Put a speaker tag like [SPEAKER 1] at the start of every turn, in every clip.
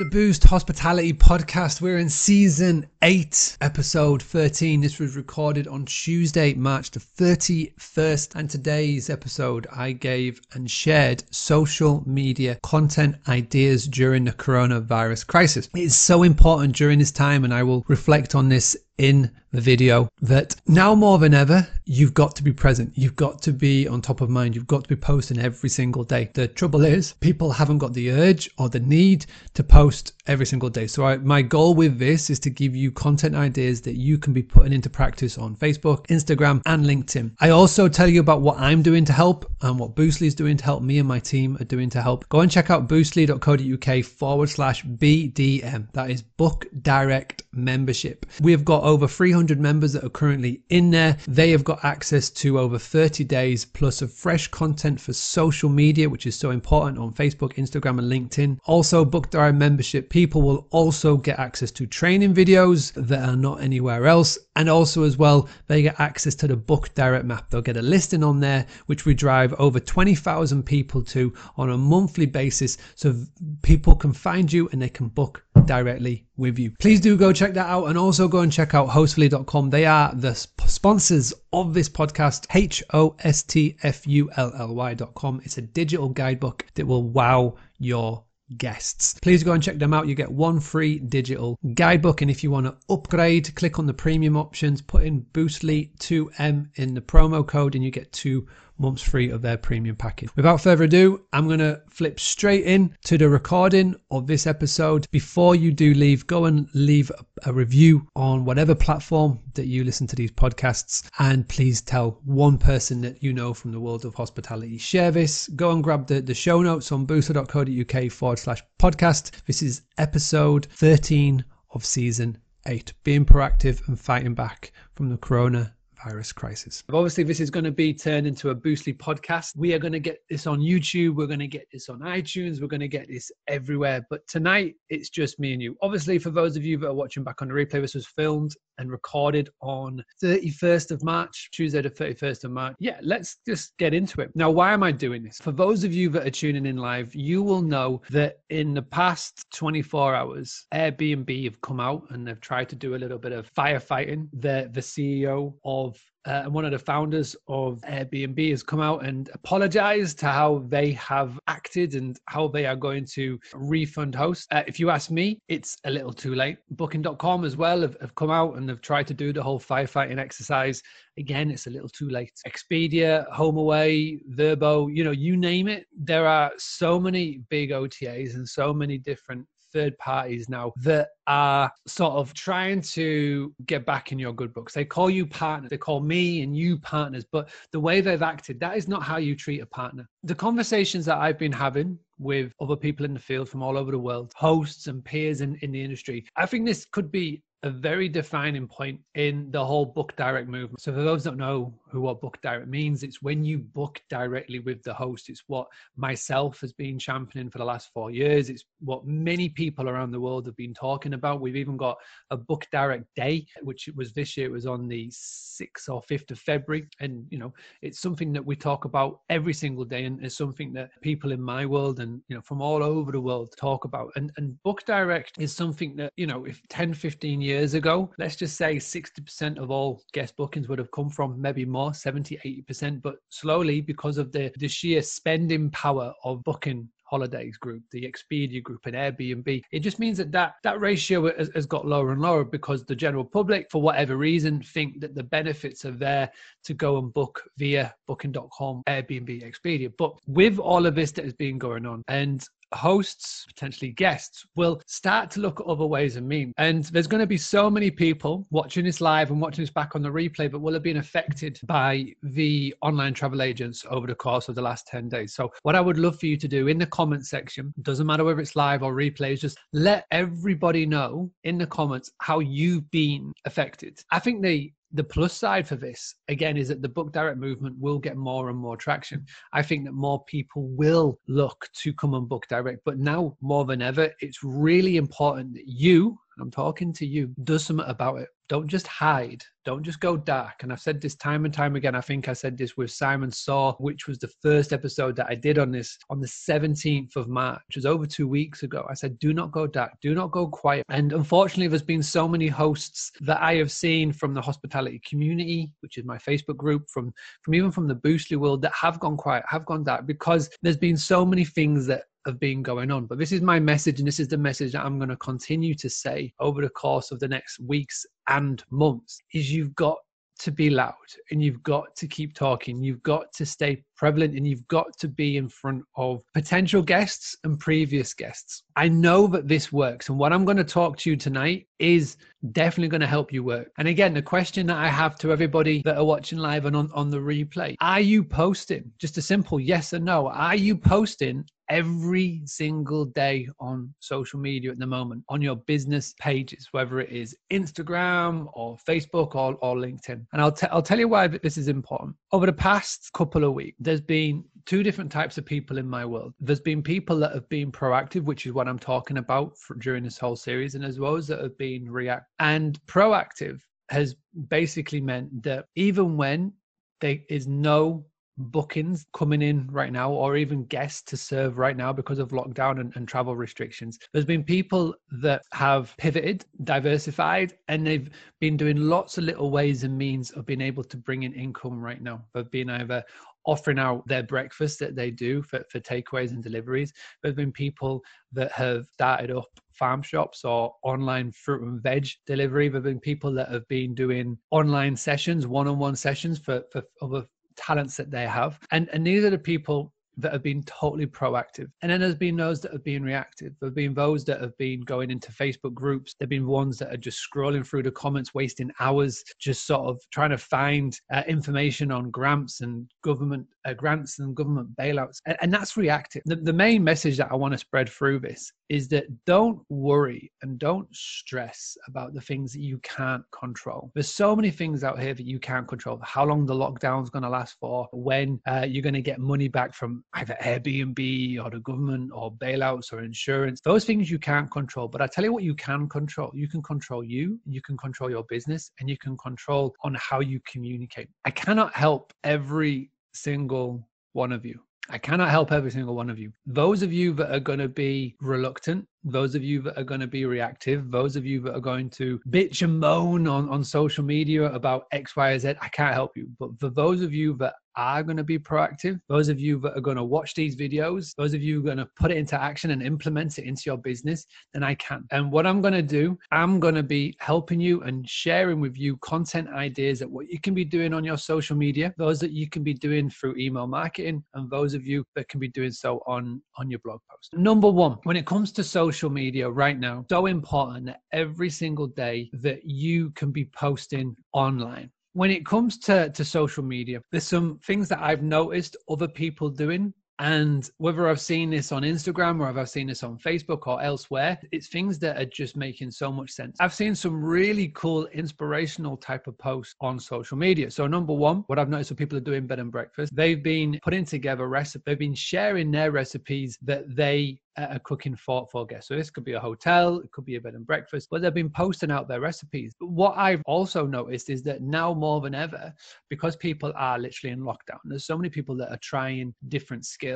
[SPEAKER 1] The Boost Hospitality Podcast. We're in season eight, episode 13. This was recorded on Tuesday, March the 31st. And today's episode, I gave and shared social media content ideas during the coronavirus crisis. It is so important during this time, and I will reflect on this in the video that now more than ever, you've got to be present. You've got to be on top of mind. You've got to be posting every single day. The trouble is, people haven't got the urge or the need to post every single day. So, I, my goal with this is to give you content ideas that you can be putting into practice on Facebook, Instagram, and LinkedIn. I also tell you about what I'm doing to help and what Boostly is doing to help. Me and my team are doing to help. Go and check out boostly.co.uk forward slash BDM. That is Book Direct Membership. We have got over 300 members that are currently in there. They have got access to over 30 days plus of fresh content for social media, which is so important on Facebook, Instagram, and LinkedIn. Also, Book Direct membership people will also get access to training videos that are not anywhere else. And also, as well, they get access to the Book Direct map. They'll get a listing on there, which we drive over 20,000 people to on a monthly basis. So people can find you and they can book directly with you. Please do go check that out and also go and check out hostfully.com. They are the sponsors of this podcast, H O S T F U L L Y.com. It's a digital guidebook that will wow your guests. Please go and check them out. You get one free digital guidebook. And if you want to upgrade, click on the premium options, put in Boostly2M in the promo code, and you get two months free of their premium package. Without further ado, I'm going to flip straight in to the recording of this episode. Before you do leave, go and leave a review on whatever platform that you listen to these podcasts. And please tell one person that you know from the world of hospitality. Share this. Go and grab the, the show notes on boostly.co.uk forward slash podcast. This is episode 13 of season eight. Being proactive and fighting back from the corona virus crisis. Obviously, this is going to be turned into a Boostly podcast. We are going to get this on YouTube. We're going to get this on iTunes. We're going to get this everywhere. But tonight, it's just me and you. Obviously, for those of you that are watching back on the replay, this was filmed and recorded on 31st of March, Tuesday the 31st of March. Yeah, let's just get into it. Now, why am I doing this? For those of you that are tuning in live, you will know that in the past 24 hours, Airbnb have come out and they've tried to do a little bit of firefighting. The, the CEO of uh, and one of the founders of Airbnb has come out and apologized to how they have acted and how they are going to refund hosts. Uh, if you ask me, it's a little too late. Booking.com as well have, have come out and have tried to do the whole firefighting exercise. Again, it's a little too late. Expedia, HomeAway, Vrbo, you know, you name it. There are so many big OTAs and so many different third parties now that are sort of trying to get back in your good books. They call you partners, they call me and you partners, but the way they've acted, that is not how you treat a partner. The conversations that I've been having with other people in the field from all over the world, hosts and peers in, in the industry, I think this could be a very defining point in the whole book direct movement. So for those that don't know who what book direct means, it's when you book directly with the host. It's what myself has been championing for the last four years. It's what many people around the world have been talking about. We've even got a book direct day, which was this year. It was on the 6th or 5th of February. And, you know, it's something that we talk about every single day. And it's something that people in my world and, you know, from all over the world talk about. And, and book direct is something that, you know, if 10, 15 years years ago, let's just say 60% of all guest bookings would have come from maybe more, 70, 80%. But slowly, because of the, the sheer spending power of Booking Holdings group, the Expedia group, and Airbnb. It just means that that, that ratio has, has, got lower and lower because the general public, for whatever reason, think that the benefits are there to go and book via booking.com, Airbnb, Expedia. But with all of this that has been going on, and hosts, potentially guests, will start to look at other ways of means. And there's going to be so many people watching this live and watching this back on the replay, but will have been affected by the online travel agents over the course of the last 10 days. So, what I would love for you to do in the comment section, doesn't matter whether it's live or replays, just let everybody know in the comments how you've been affected. I think the the plus side for this again is that the book direct movement will get more and more traction. I think that more people will look to come and book direct but now more than ever it's really important that you i'm talking to you do something about it Don't just hide. Don't just go dark. And I've said this time and time again. I think I said this with Simon Saw, which was the first episode that I did on this on the 17th of March, which was over two weeks ago. I said, do not go dark. Do not go quiet. And unfortunately, there's been so many hosts that I have seen from the hospitality community, which is my Facebook group, from, from even from the Boostly world that have gone quiet, have gone dark because there's been so many things that have been going on. But this is my message, and this is the message that I'm going to continue to say over the course of the next weeks and months is you've got to be loud and you've got to keep talking. You've got to stay prevalent and you've got to be in front of potential guests and previous guests. I know that this works. And what I'm going to talk to you tonight is definitely going to help you work. And again, the question that I have to everybody that are watching live and on, on the replay are you posting? Just a simple yes or no. Are you posting every single day on social media at the moment on your business pages, whether it is Instagram or Facebook or, or LinkedIn. And I'll, t- I'll tell you why this is important. Over the past couple of weeks, there's been two different types of people in my world. There's been people that have been proactive, which is what I'm talking about for, during this whole series, and as well as that have been react. And proactive has basically meant that even when there is no bookings coming in right now or even guests to serve right now because of lockdown and, and, travel restrictions there's been people that have pivoted diversified and they've been doing lots of little ways and means of being able to bring in income right now of being either offering out their breakfast that they do for, for takeaways and deliveries there's been people that have started up farm shops or online fruit and veg delivery. There have been people that have been doing online sessions, one-on-one sessions for, for other talents that they have. And, and these are the people that have been totally proactive. And then there's been those that have been reactive. There have been those that have been going into Facebook groups. There have been ones that are just scrolling through the comments, wasting hours, just sort of trying to find uh, information on grants and government uh, grants and government bailouts. And, and that's reactive. The, the main message that I want to spread through this is that don't worry and don't stress about the things that you can't control. There's so many things out here that you can't control. How long the lockdown is going to last for, when uh, you're going to get money back from either Airbnb or the government or bailouts or insurance. Those things you can't control. But I tell you what you can control. You can control you, you can control your business, and you can control on how you communicate. I cannot help every single one of you. I cannot help every single one of you. Those of you that are going to be reluctant, those of you that are going to be reactive, those of you that are going to bitch and moan on, on social media about X, Y, Z, I can't help you. But for those of you that are going to be proactive, those of you that are going to watch these videos, those of you going to put it into action and implement it into your business, then I can. And what I'm going to do, I'm going to be helping you and sharing with you content ideas that what you can be doing on your social media, those that you can be doing through email marketing, and those of you that can be doing so on, on your blog post. Number one, when it comes to social media right now, so important that every single day that you can be posting online when it comes to, to social media, there's some things that I've noticed other people doing. And whether I've seen this on Instagram or I've seen this on Facebook or elsewhere, it's things that are just making so much sense. I've seen some really cool, inspirational type of posts on social media. So, number one, what I've noticed when people are doing bed and breakfast, they've been putting together recipes, they've been sharing their recipes that they a cooking for for guests. So this could be a hotel, it could be a bed and breakfast, but they've been posting out their recipes. But what I've also noticed is that now more than ever, because people are literally in lockdown, there's so many people that are trying different skills,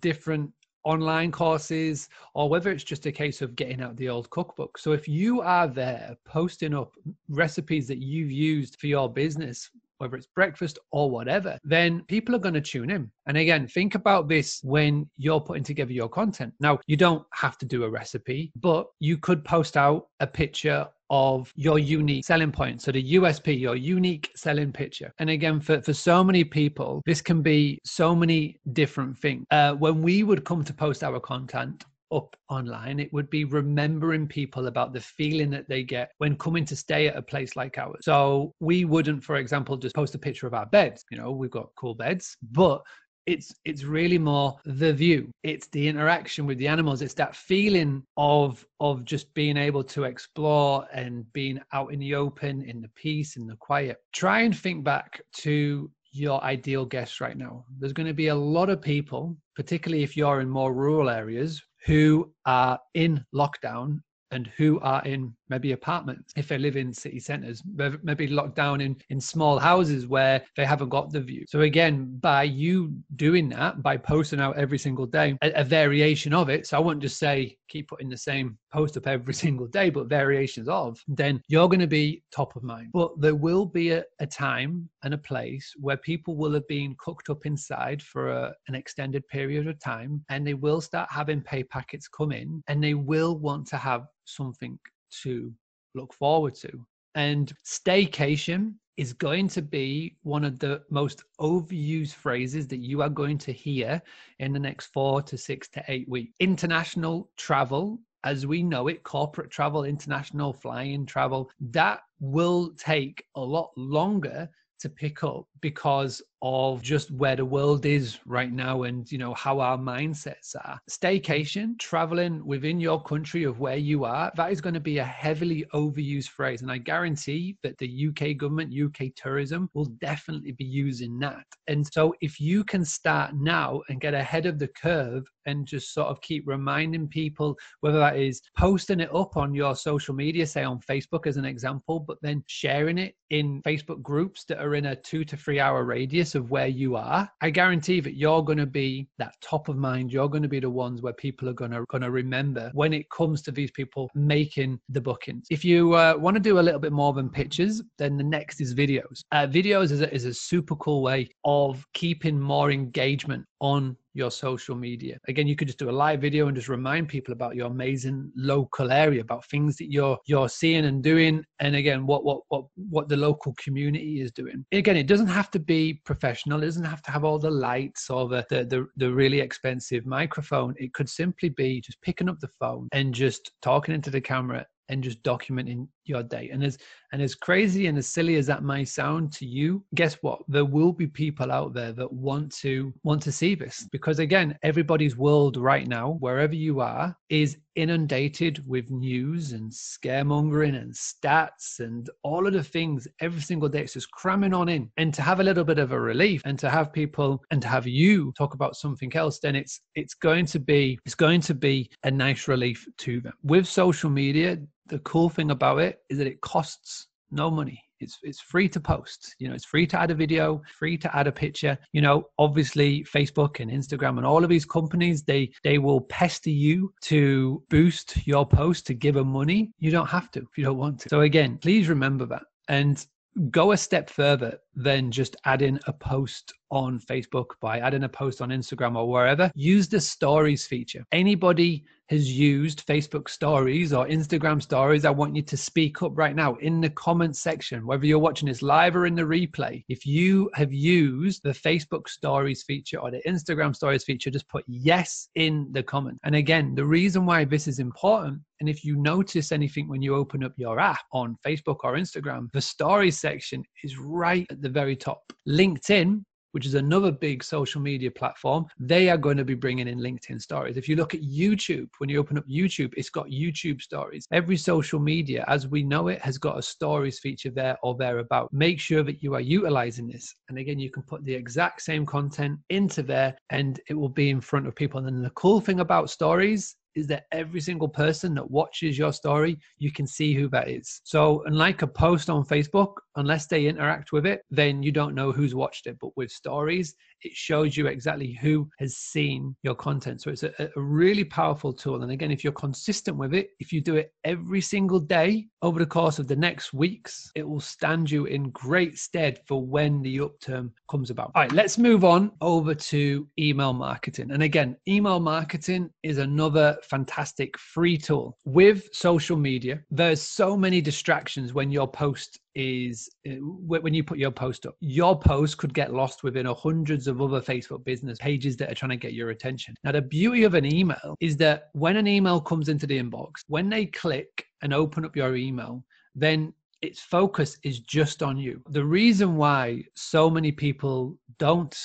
[SPEAKER 1] different online courses, or whether it's just a case of getting out the old cookbook. So if you are there posting up recipes that you've used for your business, whether it's breakfast or whatever, then people are going to tune in. And again, think about this when you're putting together your content. Now, you don't have to do a recipe, but you could post out a picture of your unique selling point. So the USP, your unique selling picture. And again, for, for so many people, this can be so many different things. Uh, when we would come to post our content, up online, it would be remembering people about the feeling that they get when coming to stay at a place like ours. So we wouldn't, for example, just post a picture of our beds. You know, we've got cool beds, but it's it's really more the view it's the interaction with the animals it's that feeling of of just being able to explore and being out in the open in the peace in the quiet try and think back to your ideal guest right now there's going to be a lot of people particularly if you're in more rural areas who are in lockdown and who are in maybe apartments if they live in city centers, maybe locked down in, in small houses where they haven't got the view. So again, by you doing that, by posting out every single day, a, a variation of it. So I wouldn't just say keep putting the same post up every single day, but variations of, then you're going to be top of mind. But there will be a, a time and a place where people will have been cooked up inside for a, an extended period of time and they will start having pay packets come in and they will want to have something to look forward to. And staycation is going to be one of the most overused phrases that you are going to hear in the next four to six to eight weeks. International travel, as we know it, corporate travel, international flying travel, that will take a lot longer to pick up because of just where the world is right now and you know how our mindsets are. Staycation traveling within your country of where you are that is going to be a heavily overused phrase and i guarantee that the uk government uk tourism will definitely be using that. And so if you can start now and get ahead of the curve and just sort of keep reminding people whether that is posting it up on your social media say on facebook as an example but then sharing it in facebook groups that are in a two to three hour radius of where you are, I guarantee that you're going to be that top of mind. You're going to be the ones where people are going to going to remember when it comes to these people making the bookings. If you uh, want to do a little bit more than pictures, then the next is videos. Uh, videos is a, is a super cool way of keeping more engagement on your social media. Again, you could just do a live video and just remind people about your amazing local area, about things that you're you're seeing and doing, and again, what what what what the local community is doing. Again, it doesn't have to be professional. It doesn't have to have all the lights or the the the, the really expensive microphone. It could simply be just picking up the phone and just talking into the camera and just documenting your day. And as and as crazy and as silly as that may sound to you, guess what? There will be people out there that want to want to see this because again, everybody's world right now, wherever you are, is inundated with news and scaremongering and stats and all of the things every single day. It's just cramming on in. And to have a little bit of a relief and to have people and to have you talk about something else, then it's it's going to be it's going to be a nice relief to them. With social media, the cool thing about it is that it costs no money. It's it's free to post. You know, it's free to add a video, free to add a picture. You know, obviously Facebook and Instagram and all of these companies, they they will pester you to boost your post to give them money. You don't have to if you don't want to. So again, please remember that. And go a step further than just adding a post on Facebook by adding a post on Instagram or wherever. Use the stories feature. Anybody has used Facebook stories or Instagram stories, I want you to speak up right now in the comment section, whether you're watching this live or in the replay. If you have used the Facebook stories feature or the Instagram stories feature, just put yes in the comment. And again, the reason why this is important and if you notice anything when you open up your app on Facebook or Instagram, the stories section is right at the very top. LinkedIn which is another big social media platform, they are going to be bringing in LinkedIn stories. If you look at YouTube, when you open up YouTube, it's got YouTube stories. Every social media, as we know it, has got a stories feature there or thereabout. Make sure that you are utilizing this. And again, you can put the exact same content into there and it will be in front of people. And then the cool thing about stories is that every single person that watches your story, you can see who that is. So, unlike a post on Facebook, unless they interact with it, then you don't know who's watched it. But with stories, it shows you exactly who has seen your content. So, it's a, a really powerful tool. And again, if you're consistent with it, if you do it every single day over the course of the next weeks, it will stand you in great stead for when the upturn comes about. All right, let's move on over to email marketing. And again, email marketing is another fantastic free tool. With social media, there's so many distractions when your post is uh, when you put your post up your post could get lost within hundreds of other facebook business pages that are trying to get your attention. Now the beauty of an email is that when an email comes into the inbox when they click and open up your email then its focus is just on you. The reason why so many people don't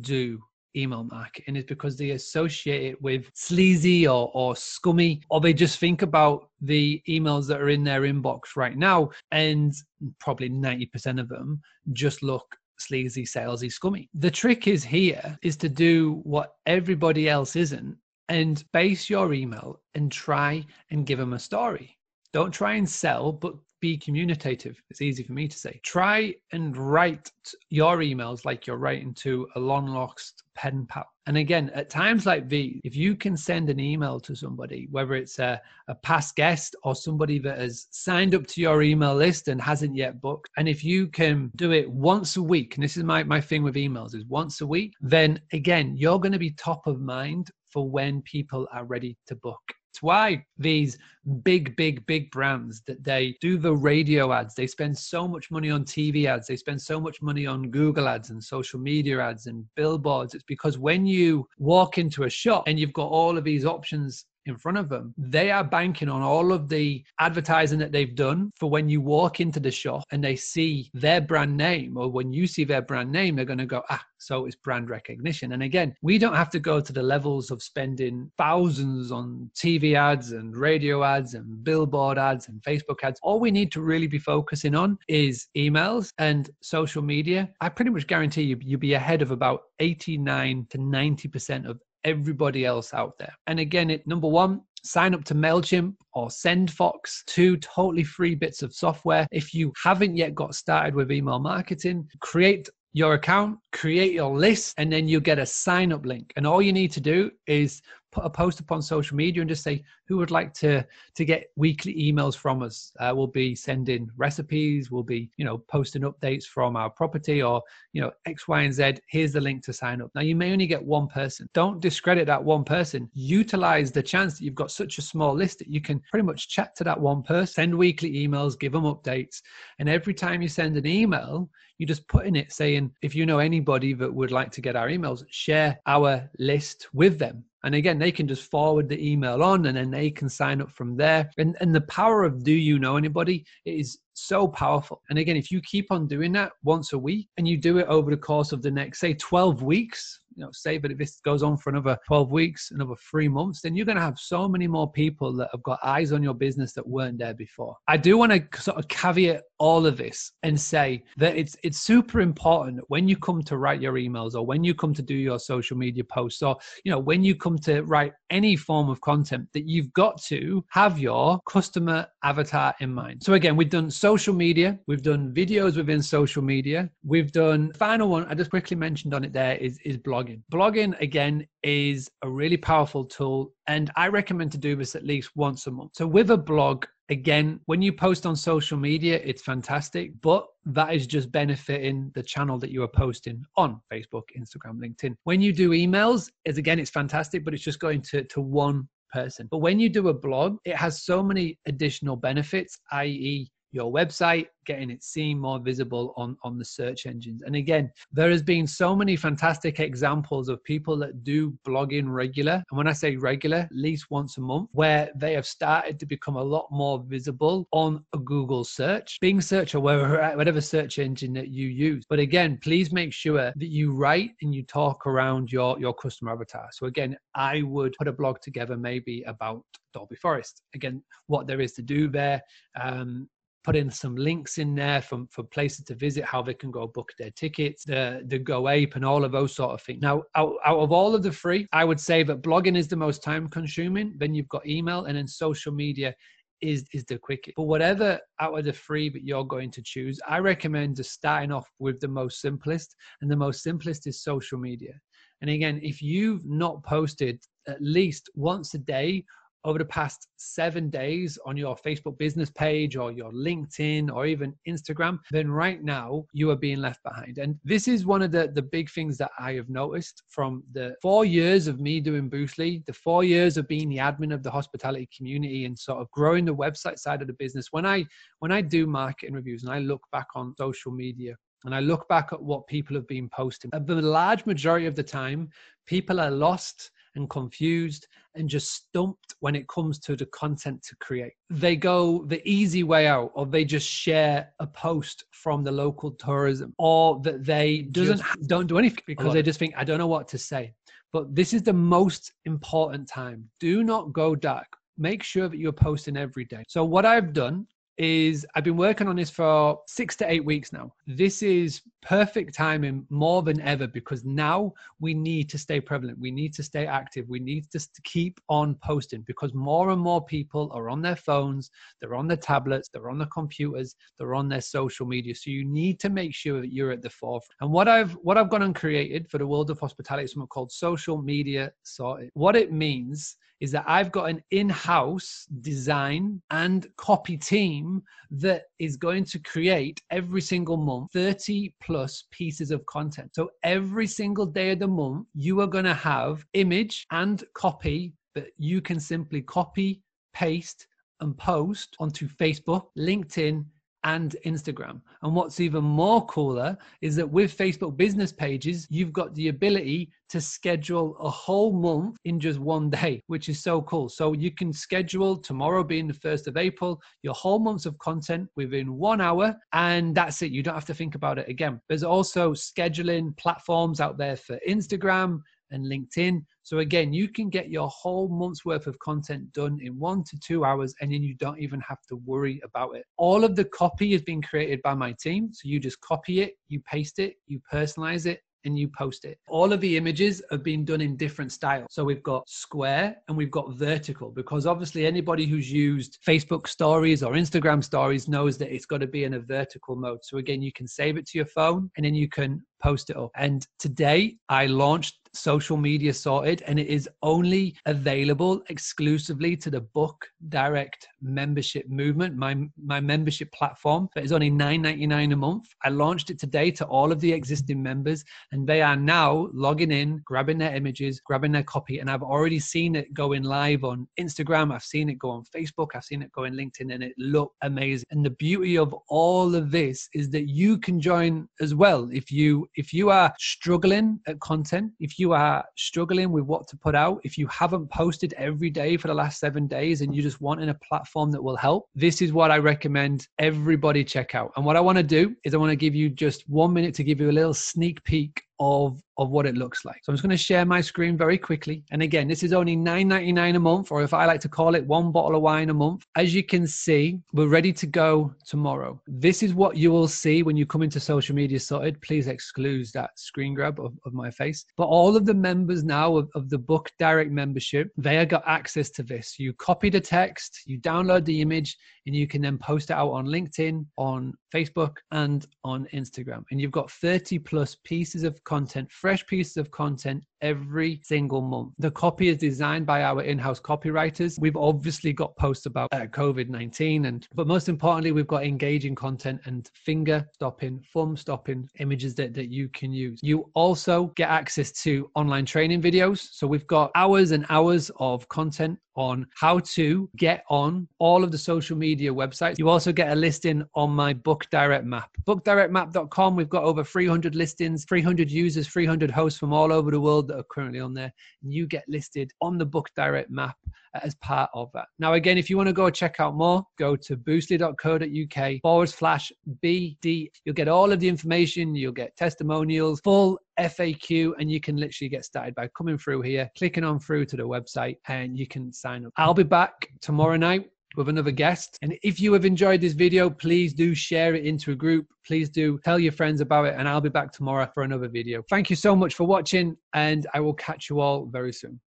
[SPEAKER 1] do email marketing is because they associate it with sleazy or, or scummy, or they just think about the emails that are in their inbox right now. And probably 90% of them just look sleazy, salesy, scummy. The trick is here is to do what everybody else isn't and base your email and try and give them a story. Don't try and sell, but be communicative. It's easy for me to say. Try and write your emails like you're writing to a long lost pen pal. And again, at times like these, if you can send an email to somebody, whether it's a, a past guest or somebody that has signed up to your email list and hasn't yet booked, and if you can do it once a week, and this is my, my thing with emails is once a week, then again, you're going to be top of mind for when people are ready to book. It's why these big, big, big brands that they do the radio ads, they spend so much money on TV ads, they spend so much money on Google ads and social media ads and billboards. It's because when you walk into a shop and you've got all of these options in front of them. They are banking on all of the advertising that they've done for when you walk into the shop and they see their brand name, or when you see their brand name, they're going to go, ah, so it's brand recognition. And again, we don't have to go to the levels of spending thousands on TV ads and radio ads and billboard ads and Facebook ads. All we need to really be focusing on is emails and social media. I pretty much guarantee you, you'll be ahead of about 89 to 90% of everybody else out there. And again, it number one, sign up to MailChimp or SendFox, two totally free bits of software. If you haven't yet got started with email marketing, create your account, create your list, and then you get a sign up link. And all you need to do is put a post up on social media and just say who would like to to get weekly emails from us. Uh, we'll be sending recipes we'll be you know posting updates from our property or you know x y and z. Here's the link to sign up. Now you may only get one person. Don't discredit that one person. Utilize the chance that you've got such a small list that you can pretty much chat to that one person send weekly emails give them updates. And every time you send an email you just put in it saying if you know anybody that would like to get our emails share our list with them. And again, they can just forward the email on and then they can sign up from there. And, and the power of do you know anybody is so powerful. And again, if you keep on doing that once a week and you do it over the course of the next, say, 12 weeks, you know, say that if this goes on for another 12 weeks, another three months, then you're going to have so many more people that have got eyes on your business that weren't there before. I do want to sort of caveat all of this and say that it's it's super important when you come to write your emails or when you come to do your social media posts or you know when you come to write any form of content that you've got to have your customer avatar in mind. So again, we've done social media, we've done videos within social media, we've done final one I just quickly mentioned on it there is is blogging. Blogging again is a really powerful tool and I recommend to do this at least once a month. So with a blog again, when you post on social media, it's fantastic, but that is just benefiting the channel that you are posting on Facebook, Instagram, LinkedIn. When you do emails, is again, it's fantastic, but it's just going to, to one person. But when you do a blog, it has so many additional benefits, i.e., your website, getting it seen more visible on, on the search engines. And again, there has been so many fantastic examples of people that do blogging regular. And when I say regular, at least once a month, where they have started to become a lot more visible on a Google search, Bing search, or whatever, whatever search engine that you use. But again, please make sure that you write and you talk around your, your customer avatar. So again, I would put a blog together maybe about Dalby Forest. Again, what there is to do there, um, put in some links in there from for places to visit, how they can go book their tickets, the the Go Ape, and all of those sort of things. Now, out, out of all of the free, I would say that blogging is the most time consuming. Then you've got email, and then social media is is the quickest. But whatever out of the three that you're going to choose, I recommend just starting off with the most simplest, and the most simplest is social media. And again, if you've not posted at least once a day over the past seven days on your Facebook business page or your LinkedIn or even Instagram, then right now you are being left behind. And this is one of the, the big things that I have noticed from the four years of me doing Boostly, the four years of being the admin of the hospitality community and sort of growing the website side of the business. When I when I do marketing reviews and I look back on social media and I look back at what people have been posting, the large majority of the time, people are lost and confused and just stumped when it comes to the content to create. They go the easy way out, or they just share a post from the local tourism, or that they doesn't just, don't do anything because they just think I don't know what to say. But this is the most important time. Do not go dark. Make sure that you're posting every day. So what I've done is I've been working on this for six to eight weeks now. This is perfect timing more than ever because now we need to stay prevalent. We need to stay active. We need to keep on posting because more and more people are on their phones, they're on their tablets, they're on their computers, they're on their social media. So you need to make sure that you're at the forefront. And what I've what I've gone and created for the world of hospitality is something called social media sorted. What it means is that I've got an in house design and copy team that is going to create every single month 30 plus pieces of content. So every single day of the month, you are going to have image and copy that you can simply copy, paste, and post onto Facebook, LinkedIn, and Instagram. And what's even more cooler is that with Facebook business pages, you've got the ability to schedule a whole month in just one day, which is so cool. So you can schedule tomorrow being the 1st of April, your whole months of content within one hour, and that's it. You don't have to think about it again. There's also scheduling platforms out there for Instagram and LinkedIn. So again, you can get your whole month's worth of content done in one to two hours, and then you don't even have to worry about it. All of the copy has been created by my team. So you just copy it, you paste it, you personalize it, and you post it. All of the images have been done in different styles. So we've got square and we've got vertical because obviously anybody who's used Facebook stories or Instagram stories knows that it's got to be in a vertical mode. So again, you can save it to your phone and then you can post it up. And today I launched social media sorted and it is only available exclusively to the book direct membership movement my my membership platform that is only 9.99 a month i launched it today to all of the existing members and they are now logging in grabbing their images grabbing their copy and i've already seen it going live on instagram i've seen it go on facebook i've seen it go on linkedin and it looked amazing and the beauty of all of this is that you can join as well if you if you are struggling at content, if you are struggling with what to put out, if you haven't posted every day for the last seven days and you just want in a platform that will help, this is what I recommend everybody check out. And what I want to do is I want to give you just one minute to give you a little sneak peek of of what it looks like. So I'm just going to share my screen very quickly. And again, this is only $9.99 a month, or if I like to call it one bottle of wine a month. As you can see, we're ready to go tomorrow. This is what you will see when you come into social media sorted. Please exclude that screen grab of, of my face. But all of the members now of, of the book direct membership, they have got access to this. You copy the text, you download the image, and you can then post it out on LinkedIn, on Facebook, and on Instagram. And you've got 30 plus pieces of content, fresh pieces of content every single month. The copy is designed by our in-house copywriters. We've obviously got posts about uh, COVID-19 and but most importantly we've got engaging content and finger stopping, thumb stopping images that, that you can use. You also get access to online training videos. So we've got hours and hours of content on how to get on all of the social media websites. You also get a listing on my Book Direct map. BookDirectMap.com. We've got over 300 listings, 300 users, 300 hosts from all over the world that are currently on there. And you get listed on the Book Direct map uh, as part of that. Now, again, if you want to go check out more, go to boostly.co.uk forward slash BD. You'll get all of the information, you'll get testimonials, full FAQ, and you can literally get started by coming through here, clicking on through to the website, and you can sign up. I'll be back tomorrow night with another guest. And if you have enjoyed this video, please do share it into a group. Please do tell your friends about it, and I'll be back tomorrow for another video. Thank you so much for watching, and I will catch you all very soon.